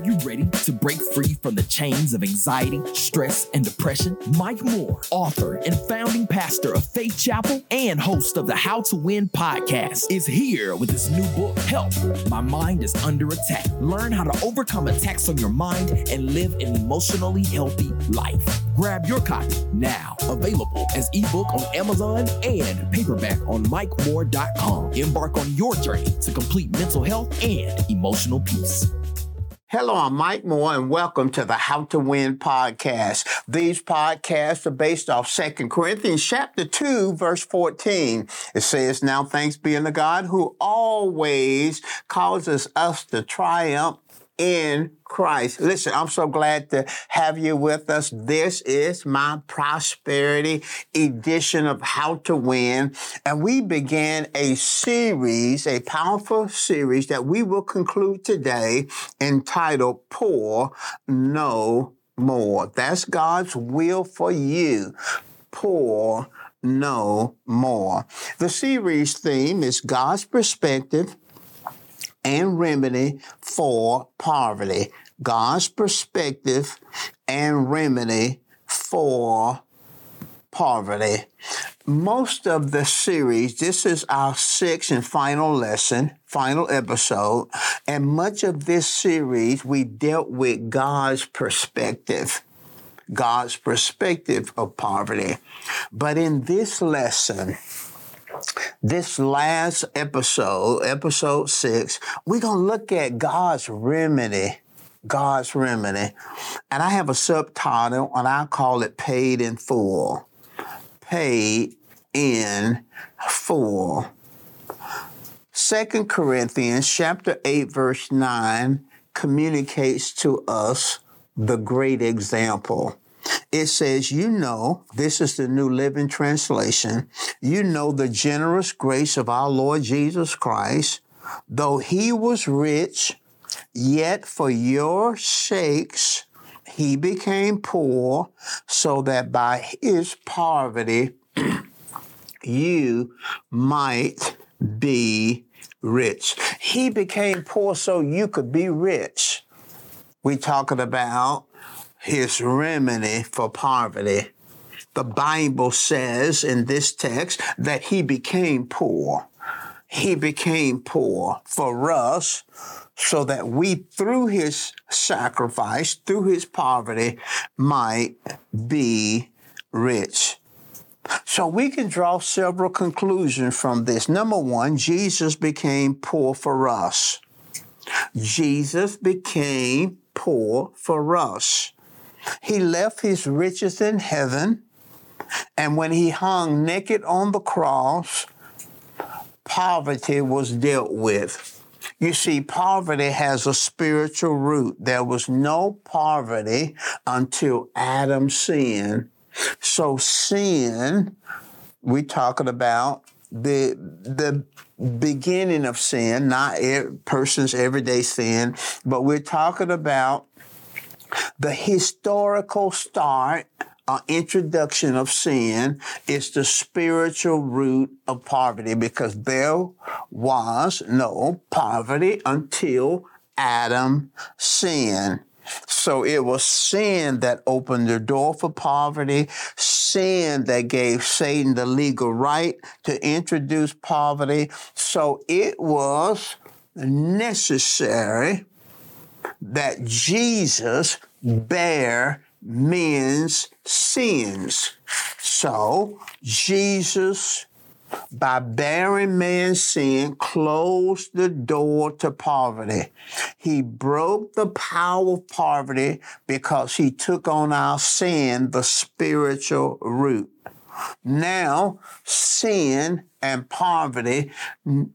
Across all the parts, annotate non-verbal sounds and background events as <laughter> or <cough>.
Are you ready to break free from the chains of anxiety, stress, and depression? Mike Moore, author and founding pastor of Faith Chapel and host of the How to Win podcast, is here with his new book, Help My Mind is Under Attack. Learn how to overcome attacks on your mind and live an emotionally healthy life. Grab your copy now, available as ebook on Amazon and paperback on MikeMoore.com. Embark on your journey to complete mental health and emotional peace. Hello, I'm Mike Moore, and welcome to the How to Win podcast. These podcasts are based off 2 Corinthians chapter 2, verse 14. It says, Now thanks be unto God who always causes us to triumph in Christ. Listen, I'm so glad to have you with us. This is my prosperity edition of How to Win. And we began a series, a powerful series that we will conclude today entitled Poor No More. That's God's will for you. Poor no more. The series theme is God's perspective and remedy for poverty. God's perspective and remedy for poverty. Most of the series, this is our sixth and final lesson, final episode, and much of this series we dealt with God's perspective. God's perspective of poverty. But in this lesson, this last episode, episode six, we're going to look at God's remedy. God's remedy. And I have a subtitle, and I call it Paid in Full. Paid in Full. Second Corinthians chapter 8, verse 9 communicates to us the great example. It says, You know, this is the New Living Translation, you know the generous grace of our Lord Jesus Christ, though he was rich, yet for your sakes he became poor, so that by his poverty <clears throat> you might be rich. He became poor so you could be rich. We talking about his remedy for poverty. The Bible says in this text that he became poor. He became poor for us so that we, through his sacrifice, through his poverty, might be rich. So we can draw several conclusions from this. Number one, Jesus became poor for us. Jesus became poor for us. He left his riches in heaven, and when he hung naked on the cross, poverty was dealt with. You see, poverty has a spiritual root. There was no poverty until Adam sinned. So sin, we're talking about the the beginning of sin, not a person's everyday sin, but we're talking about the historical start uh, introduction of sin is the spiritual root of poverty because there was no poverty until Adam sinned. So it was sin that opened the door for poverty, sin that gave Satan the legal right to introduce poverty. So it was necessary that Jesus bear men's sins. So Jesus, by bearing man's sin, closed the door to poverty. He broke the power of poverty because he took on our sin, the spiritual root. Now, sin and poverty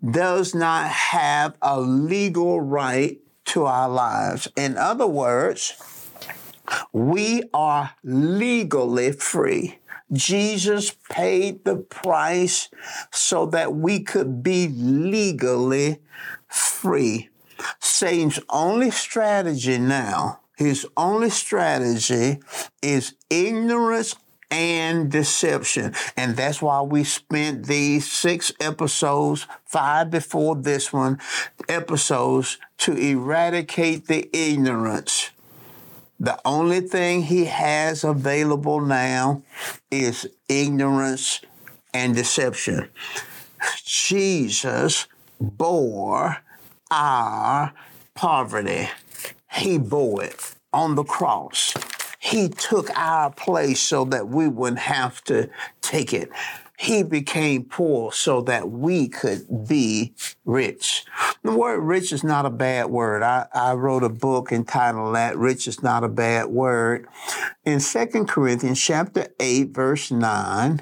does not have a legal right to our lives. In other words, we are legally free. Jesus paid the price so that we could be legally free. Satan's only strategy now, his only strategy is ignorance and deception. And that's why we spent these six episodes, five before this one, episodes to eradicate the ignorance. The only thing he has available now is ignorance and deception. Jesus bore our poverty. He bore it on the cross. He took our place so that we wouldn't have to take it. He became poor so that we could be rich. The word rich is not a bad word. I, I wrote a book entitled that, Rich is Not a Bad Word. In 2 Corinthians chapter 8, verse 9,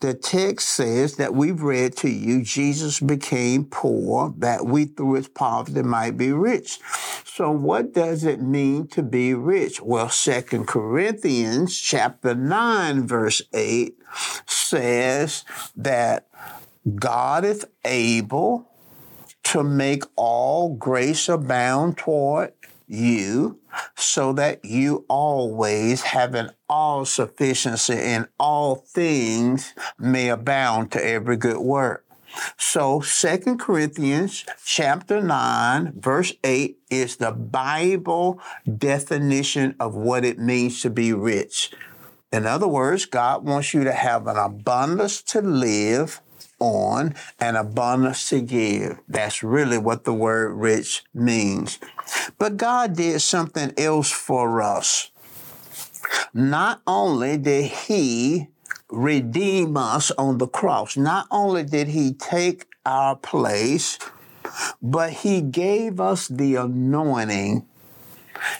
the text says that we've read to you, Jesus became poor that we through his poverty might be rich. So what does it mean to be rich? Well, Second Corinthians chapter 9 verse 8 says that God is able to make all grace abound toward you so that you always having all sufficiency in all things may abound to every good work. So Second Corinthians chapter 9 verse 8 is the Bible definition of what it means to be rich. In other words, God wants you to have an abundance to live on and abundance to give. That's really what the word rich means. But God did something else for us. Not only did He redeem us on the cross, not only did He take our place, but He gave us the anointing.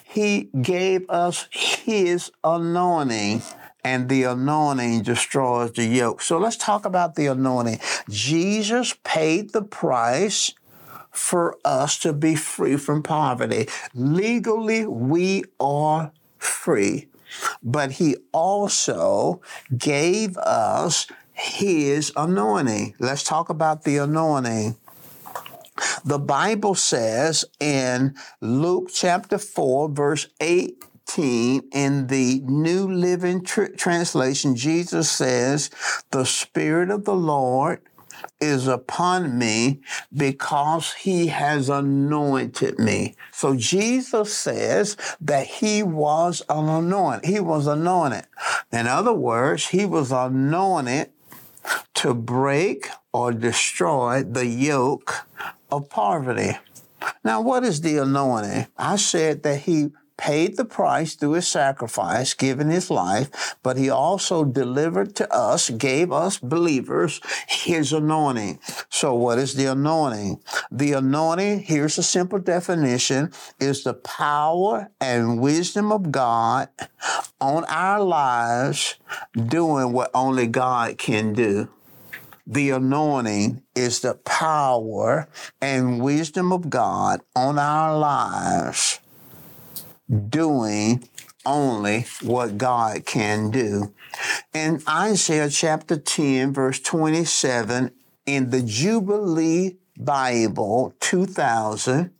He gave us His anointing and the anointing destroys the yoke. So let's talk about the anointing. Jesus paid the price for us to be free from poverty. Legally, we are free, but he also gave us his anointing. Let's talk about the anointing. The Bible says in Luke chapter 4, verse 8 in the New Living Tr- Translation, Jesus says, The Spirit of the Lord is upon me because he has anointed me. So Jesus says that he was an anointed. He was anointed. In other words, he was anointed to break or destroy the yoke of poverty. Now, what is the anointing? I said that he paid the price through his sacrifice, giving his life, but he also delivered to us, gave us believers his anointing. So what is the anointing? The anointing, here's a simple definition, is the power and wisdom of God on our lives doing what only God can do. The anointing is the power and wisdom of God on our lives doing only what God can do. In Isaiah chapter 10, verse 27, in the Jubilee Bible 2000,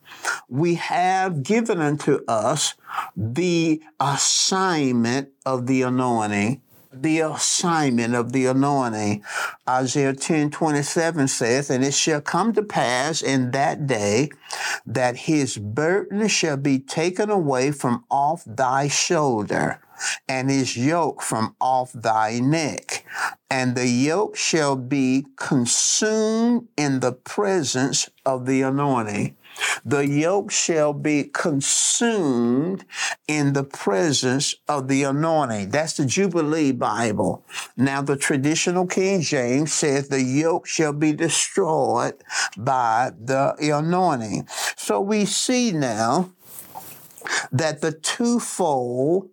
we have given unto us the assignment of the anointing the assignment of the anointing. Isaiah 10 27 says, And it shall come to pass in that day that his burden shall be taken away from off thy shoulder and his yoke from off thy neck. And the yoke shall be consumed in the presence of the anointing. The yoke shall be consumed in the presence of the anointing. That's the Jubilee Bible. Now, the traditional King James says the yoke shall be destroyed by the anointing. So we see now that the twofold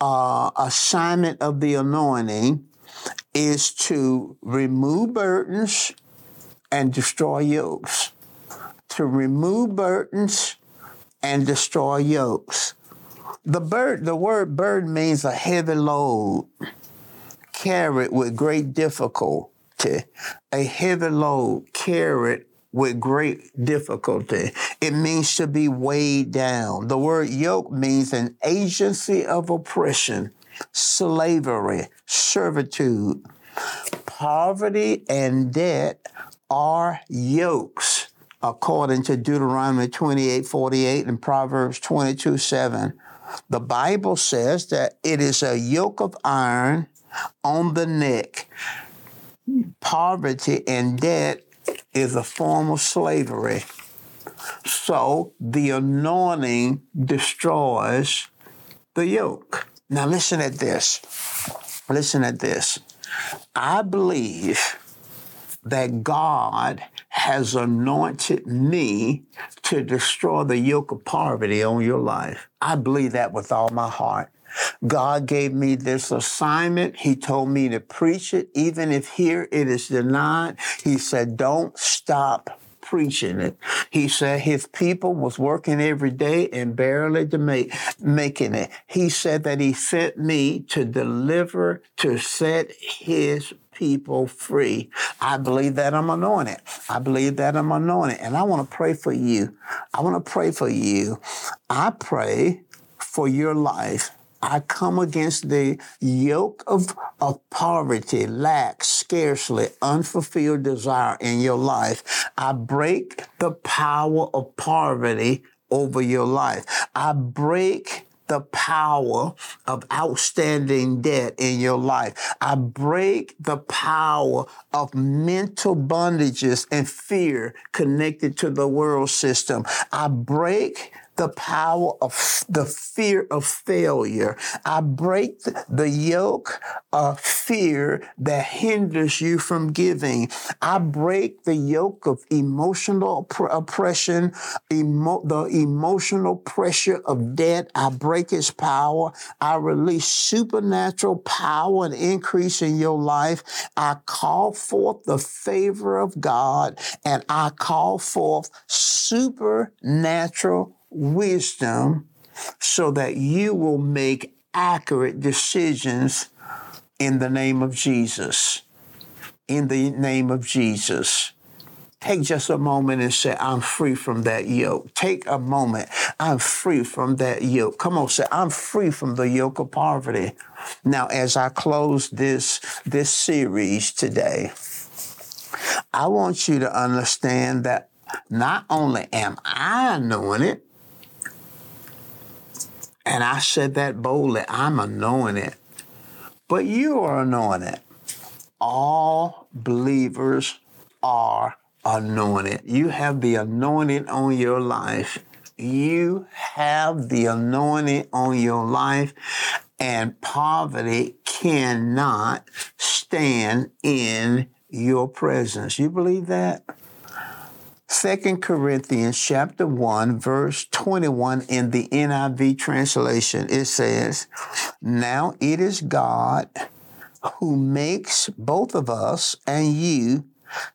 uh, assignment of the anointing is to remove burdens and destroy yokes to remove burdens and destroy yokes. The bird, the word burden means a heavy load carried with great difficulty. A heavy load carried with great difficulty. It means to be weighed down. The word yoke means an agency of oppression. slavery, servitude. Poverty and debt are yokes, according to Deuteronomy 28 48 and Proverbs 22 7. The Bible says that it is a yoke of iron on the neck. Poverty and debt is a form of slavery. So the anointing destroys the yoke. Now, listen at this. Listen at this. I believe that God has anointed me to destroy the yoke of poverty on your life. I believe that with all my heart. God gave me this assignment. He told me to preach it, even if here it is denied. He said, don't stop preaching it. He said his people was working every day and barely to make, making it. He said that he sent me to deliver, to set his people free. I believe that I'm anointed. I believe that I'm anointed. And I want to pray for you. I want to pray for you. I pray for your life I come against the yoke of, of poverty, lack, scarcely, unfulfilled desire in your life. I break the power of poverty over your life. I break the power of outstanding debt in your life. I break the power of mental bondages and fear connected to the world system. I break the power of the fear of failure. I break the yoke of fear that hinders you from giving. I break the yoke of emotional oppression, emo- the emotional pressure of debt. I break its power. I release supernatural power and increase in your life. I call forth the favor of God and I call forth supernatural wisdom so that you will make accurate decisions in the name of Jesus. In the name of Jesus. Take just a moment and say, I'm free from that yoke. Take a moment. I'm free from that yoke. Come on, say, I'm free from the yoke of poverty. Now, as I close this, this series today, I want you to understand that not only am I knowing it, and I said that boldly I'm anointing it. but you are anointing it. All believers are anointed. You have the anointing on your life. You have the anointing on your life, and poverty cannot stand in your presence. You believe that? Second Corinthians chapter 1 verse 21 in the NIV translation it says now it is God who makes both of us and you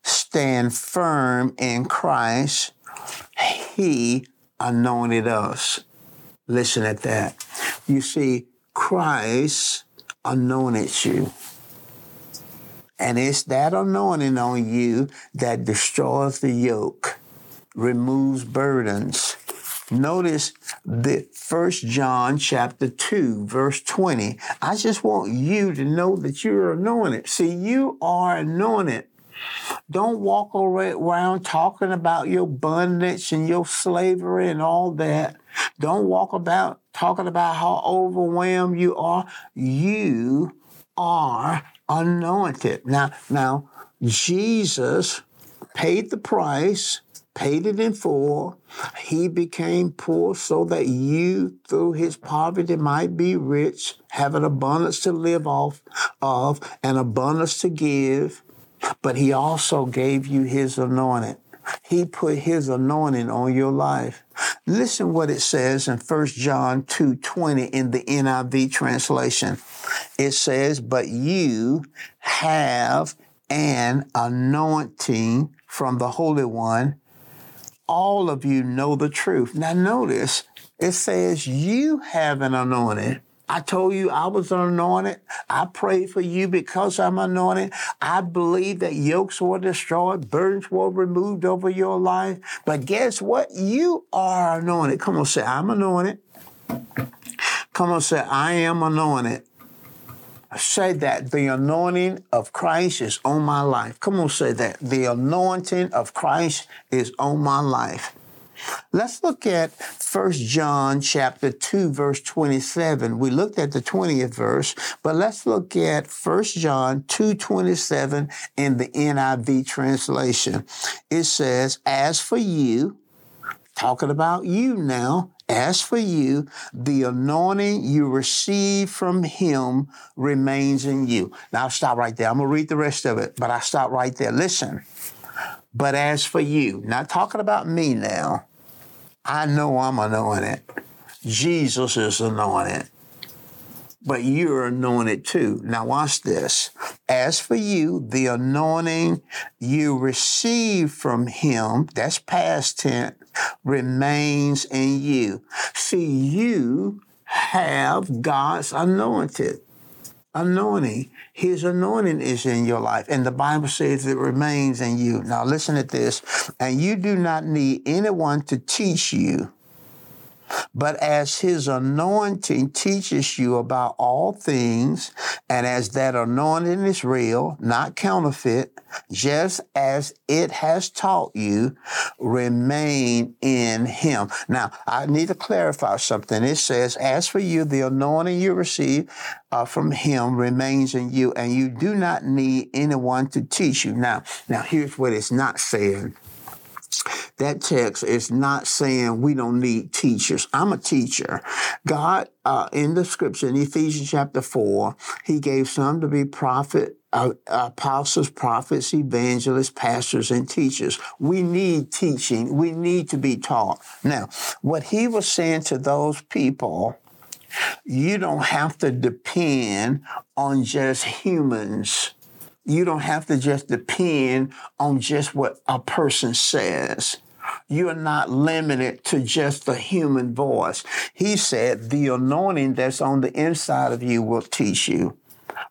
stand firm in Christ. He anointed us. Listen at that. You see Christ anointed you and it's that anointing on you that destroys the yoke, removes burdens. Notice the first John chapter 2, verse 20. I just want you to know that you're anointed. See, you are anointed. Don't walk around talking about your bondage and your slavery and all that. Don't walk about talking about how overwhelmed you are. You are anointed. Now, now Jesus paid the price, paid it in full. He became poor so that you, through his poverty, might be rich, have an abundance to live off of, an abundance to give. But he also gave you his anointing. He put his anointing on your life. Listen what it says in 1 John 2:20 in the NIV translation. It says, "But you have an anointing from the Holy One. All of you know the truth." Now notice it says you have an anointing I told you I was anointed. I prayed for you because I'm anointed. I believe that yokes were destroyed, burdens were removed over your life. But guess what? You are anointed. Come on, say, I'm anointed. Come on, say, I am anointed. Say that the anointing of Christ is on my life. Come on, say that. The anointing of Christ is on my life. Let's look at 1 John chapter 2 verse 27. We looked at the 20th verse, but let's look at 1 John 2:27 in the NIV translation. It says, "As for you, talking about you now, as for you, the anointing you receive from him remains in you. Now I'll stop right there. I'm going to read the rest of it, but I stop right there. Listen. But as for you, not talking about me now, I know I'm anointed. Jesus is anointed. But you're anointed too. Now watch this. As for you, the anointing you receive from him, that's past tense, remains in you. See, you have God's anointed anointing. His anointing is in your life. And the Bible says it remains in you. Now listen to this. And you do not need anyone to teach you but as his anointing teaches you about all things, and as that anointing is real, not counterfeit, just as it has taught you, remain in him. Now, I need to clarify something. It says, as for you, the anointing you receive uh, from him remains in you, and you do not need anyone to teach you. Now, now here's what it's not saying that text is not saying we don't need teachers. I'm a teacher. God, uh, in the scripture, in Ephesians chapter 4, he gave some to be prophet, uh, apostles, prophets, evangelists, pastors, and teachers. We need teaching. We need to be taught. Now, what he was saying to those people, you don't have to depend on just humans you don't have to just depend on just what a person says. You're not limited to just the human voice. He said the anointing that's on the inside of you will teach you.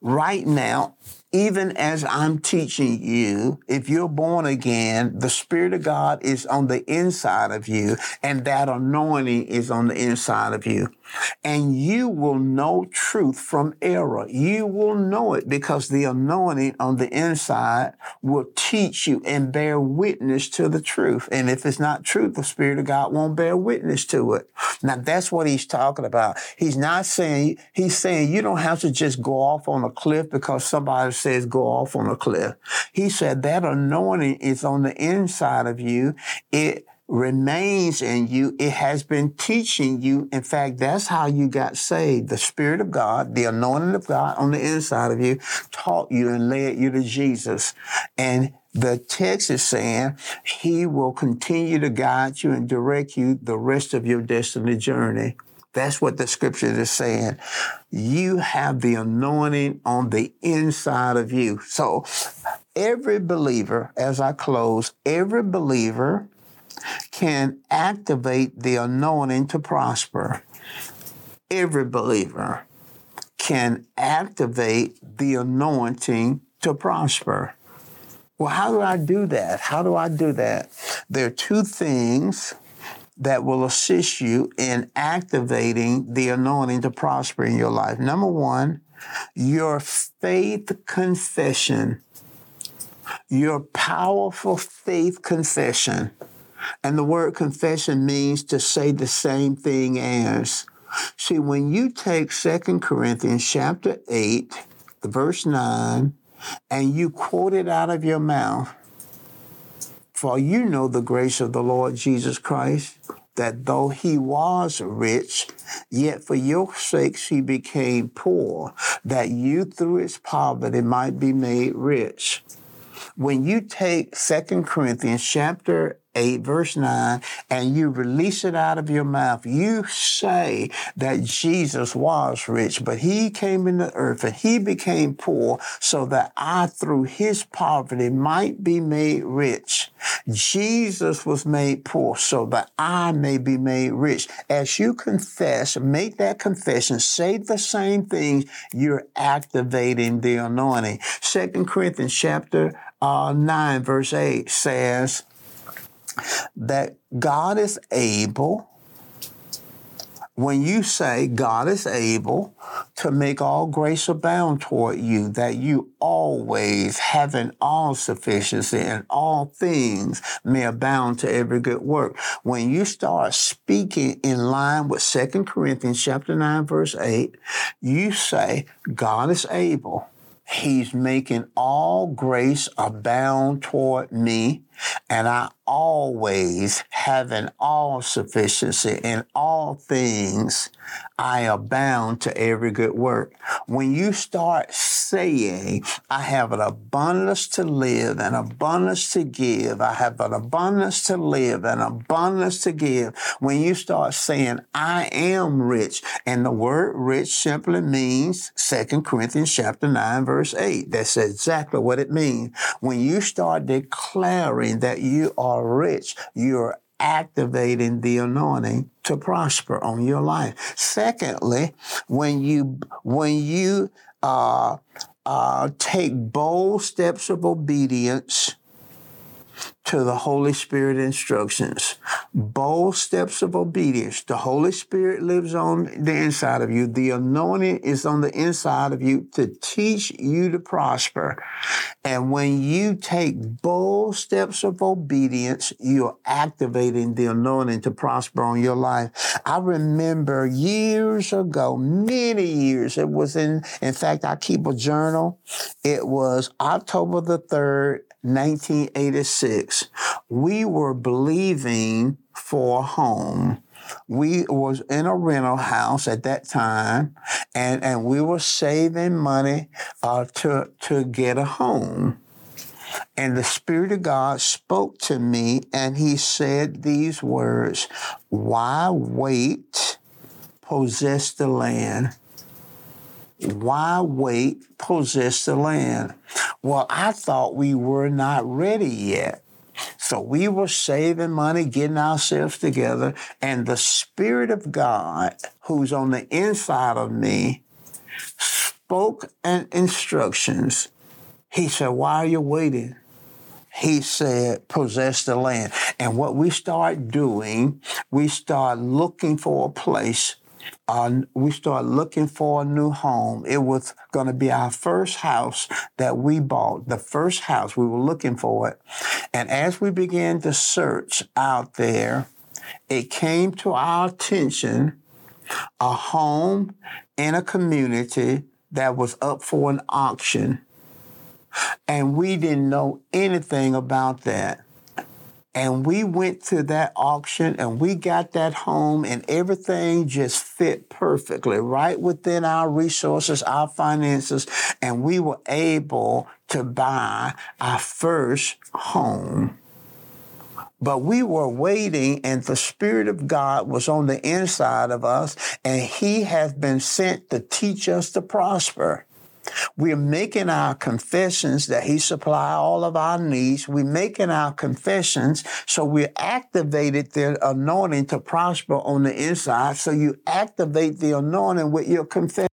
Right now, even as I'm teaching you, if you're born again, the Spirit of God is on the inside of you, and that anointing is on the inside of you. And you will know truth from error. You will know it because the anointing on the inside will teach you and bear witness to the truth. And if it's not truth, the Spirit of God won't bear witness to it. Now that's what he's talking about. He's not saying, he's saying you don't have to just go off on a cliff because somebody says go off on a cliff. He said that anointing is on the inside of you. It remains in you. It has been teaching you. In fact, that's how you got saved. The Spirit of God, the anointing of God on the inside of you taught you and led you to Jesus. And the text is saying he will continue to guide you and direct you the rest of your destiny journey. That's what the scripture is saying. You have the anointing on the inside of you. So every believer, as I close, every believer can activate the anointing to prosper. Every believer can activate the anointing to prosper. Well, how do I do that? How do I do that? There are two things that will assist you in activating the anointing to prosper in your life. Number one, your faith confession, your powerful faith confession. And the word confession means to say the same thing as. See, when you take Second Corinthians chapter 8, verse 9, and you quote it out of your mouth, for you know the grace of the Lord Jesus Christ, that though he was rich, yet for your sakes he became poor, that you through his poverty might be made rich. When you take Second Corinthians chapter 8, verse 9, and you release it out of your mouth, you say that Jesus was rich, but he came into earth and he became poor so that I, through his poverty, might be made rich. Jesus was made poor so that I may be made rich. As you confess, make that confession, say the same things, you're activating the anointing. Second Corinthians chapter uh, 9, verse 8 says, that God is able when you say God is able to make all grace abound toward you, that you always having all sufficiency in all things may abound to every good work. When you start speaking in line with 2 Corinthians chapter 9, verse 8, you say, God is able. He's making all grace abound toward me, and I always having all sufficiency in all things, I abound to every good work. When you start saying, I have an abundance to live, an abundance to give, I have an abundance to live, an abundance to give, when you start saying, I am rich, and the word rich simply means 2 Corinthians chapter 9, verse 8. That's exactly what it means. When you start declaring that you are are rich, you're activating the anointing to prosper on your life. Secondly, when you when you uh, uh, take bold steps of obedience to the Holy Spirit instructions. Bold steps of obedience. The Holy Spirit lives on the inside of you. The anointing is on the inside of you to teach you to prosper. And when you take bold steps of obedience, you're activating the anointing to prosper on your life. I remember years ago, many years, it was in, in fact, I keep a journal. It was October the 3rd, 1986, we were believing for a home. We was in a rental house at that time, and, and we were saving money uh, to, to get a home. And the Spirit of God spoke to me, and He said these words Why wait? Possess the land. Why wait? Possess the land. Well, I thought we were not ready yet. So we were saving money, getting ourselves together, and the Spirit of God, who's on the inside of me, spoke an instructions. He said, Why are you waiting? He said, possess the land. And what we start doing, we start looking for a place uh, we started looking for a new home. It was going to be our first house that we bought, the first house. We were looking for it. And as we began to search out there, it came to our attention a home in a community that was up for an auction. And we didn't know anything about that. And we went to that auction and we got that home and everything just fit perfectly right within our resources, our finances. And we were able to buy our first home. But we were waiting and the Spirit of God was on the inside of us and He has been sent to teach us to prosper. We're making our confessions that He supply all of our needs. We're making our confessions, so we're activated the anointing to prosper on the inside. So you activate the anointing with your confession.